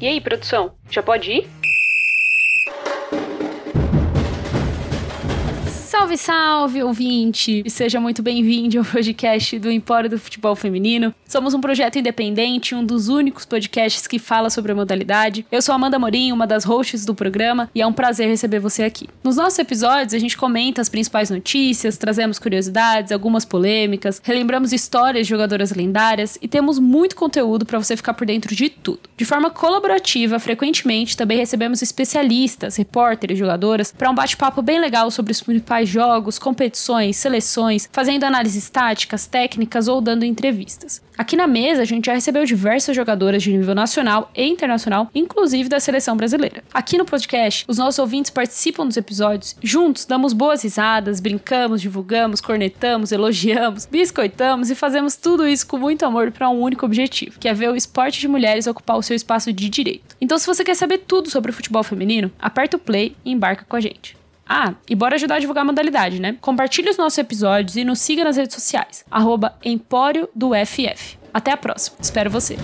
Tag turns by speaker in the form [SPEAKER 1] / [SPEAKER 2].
[SPEAKER 1] E aí, produção, já pode ir?
[SPEAKER 2] Salve, salve, ouvinte! E seja muito bem-vindo ao podcast do Empório do Futebol Feminino. Somos um projeto independente, um dos únicos podcasts que fala sobre a modalidade. Eu sou Amanda Morim, uma das hosts do programa, e é um prazer receber você aqui. Nos nossos episódios, a gente comenta as principais notícias, trazemos curiosidades, algumas polêmicas, relembramos histórias de jogadoras lendárias e temos muito conteúdo para você ficar por dentro de tudo. De forma colaborativa, frequentemente também recebemos especialistas, repórteres, jogadoras, para um bate-papo bem legal sobre os principais jogos, competições, seleções, fazendo análises táticas, técnicas ou dando entrevistas. Aqui na mesa a gente já recebeu diversas jogadoras de nível nacional e internacional, inclusive da seleção brasileira. Aqui no podcast, os nossos ouvintes participam dos episódios, juntos damos boas risadas, brincamos, divulgamos, cornetamos, elogiamos, biscoitamos e fazemos tudo isso com muito amor para um único objetivo, que é ver o esporte de mulheres ocupar o seu espaço de direito. Então, se você quer saber tudo sobre o futebol feminino, aperta o play e embarca com a gente. Ah, e bora ajudar a divulgar a modalidade, né? Compartilhe os nossos episódios e nos siga nas redes sociais. Empório do FF. Até a próxima. Espero você.